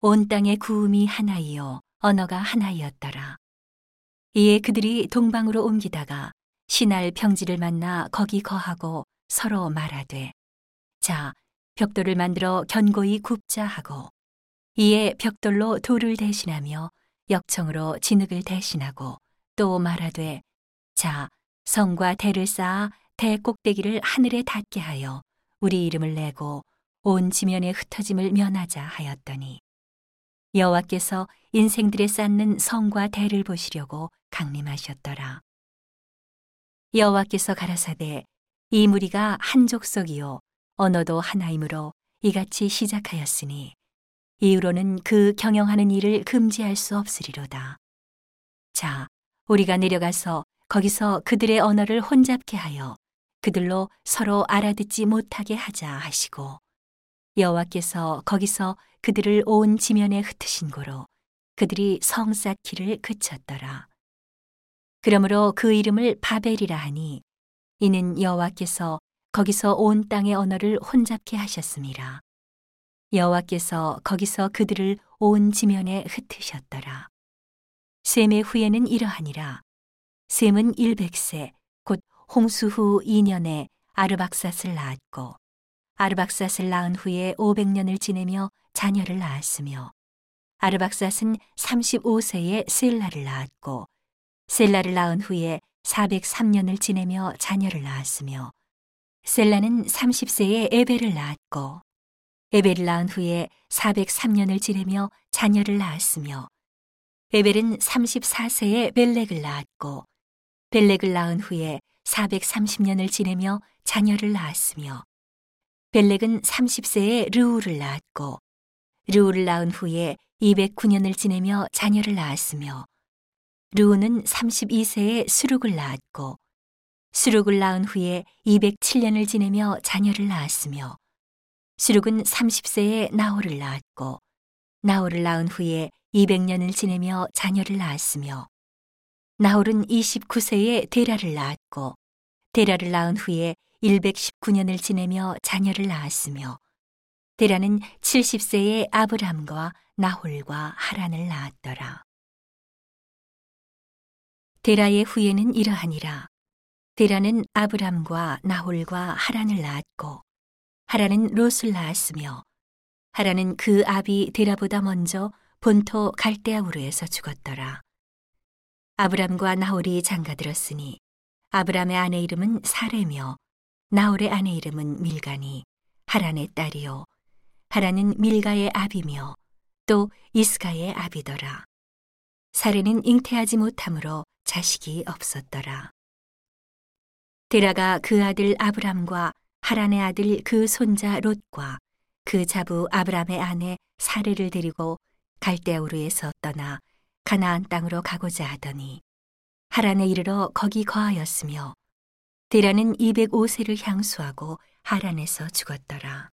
온 땅의 구음이 하나이요 언어가 하나이었더라. 이에 그들이 동방으로 옮기다가 신할 평지를 만나 거기 거하고 서로 말하되 자 벽돌을 만들어 견고히 굽자 하고 이에 벽돌로 돌을 대신하며 역청으로 진흙을 대신하고 또 말하되 자 성과 대를 쌓아 대 꼭대기를 하늘에 닿게 하여 우리 이름을 내고 온 지면에 흩어짐을 면하자 하였더니 여호와께서 인생들에 쌓는 성과 대를 보시려고 강림하셨더라. 여호와께서 가라사대 이 무리가 한 족속이요 언어도 하나이므로 이같이 시작하였으니 이후로는 그 경영하는 일을 금지할 수 없으리로다. 자, 우리가 내려가서 거기서 그들의 언어를 혼잡게 하여 그들로 서로 알아듣지 못하게 하자 하시고 여호와께서 거기서 그들을 온 지면에 흩으신 고로 그들이 성 쌓기를 그쳤더라. 그러므로 그 이름을 바벨이라 하니 이는 여호와께서 거기서 온 땅의 언어를 혼잡게 하셨습니다. 여호와께서 거기서 그들을 온 지면에 흩으셨더라. 셈의 후에는 이러하니라. 셈은 100세 곧 홍수 후 2년에 아르박삿을 낳았고 아르박삿을 낳은 후에 500년을 지내며 자녀를 낳았으며 아르박삿은 35세에 셀라를 낳았고 셀라를 낳은 후에 403년을 지내며 자녀를 낳았으며 셀라는 30세에 에벨을 낳았고 에벨을 낳은 후에 403년을 지내며 자녀를 낳았으며 에벨은 34세에 벨렉을 낳았고 벨렉을 낳은 후에 430년을 지내며 자녀를 낳았으며 벨렉은 30세에 르우를 낳았고 르우를 낳은 후에 209년을 지내며 자녀를 낳았으며 르우는 32세에 수룩을 낳았고 수룩을 낳은 후에 207년을 지내며 자녀를 낳았으며 수룩은 30세에 나홀을 낳았고 나홀을 낳은 후에 200년을 지내며 자녀를 낳았으며 나홀은 29세에 데라를 낳았고 데라를 낳은 후에 119년을 지내며 자녀를 낳았으며 데라는 70세에 아브람과 나홀과 하란을 낳았더라. 데라의 후예는 이러하니라. 데라는 아브람과 나홀과 하란을 낳았고 하란은 롯을 낳았으며 하란은 그 아비 데라보다 먼저 본토 갈대아우르에서 죽었더라. 아브람과 나홀이 장가들었으니 아브람의 아내 이름은 사레며 나홀의 아내 이름은 밀가니 하란의 딸이요 하란은 밀가의 아비며 또 이스가의 아비더라. 사레는 잉태하지 못하므로 자식이 없었더라. 데라가 그 아들 아브람과 하란의 아들 그 손자 롯과 그 자부 아브람의 아내 사레를 데리고 갈대우르에서 떠나 가나안 땅으로 가고자 하더니 하란에 이르러 거기 거하였으며 데라는 205세를 향수하고 하란에서 죽었더라.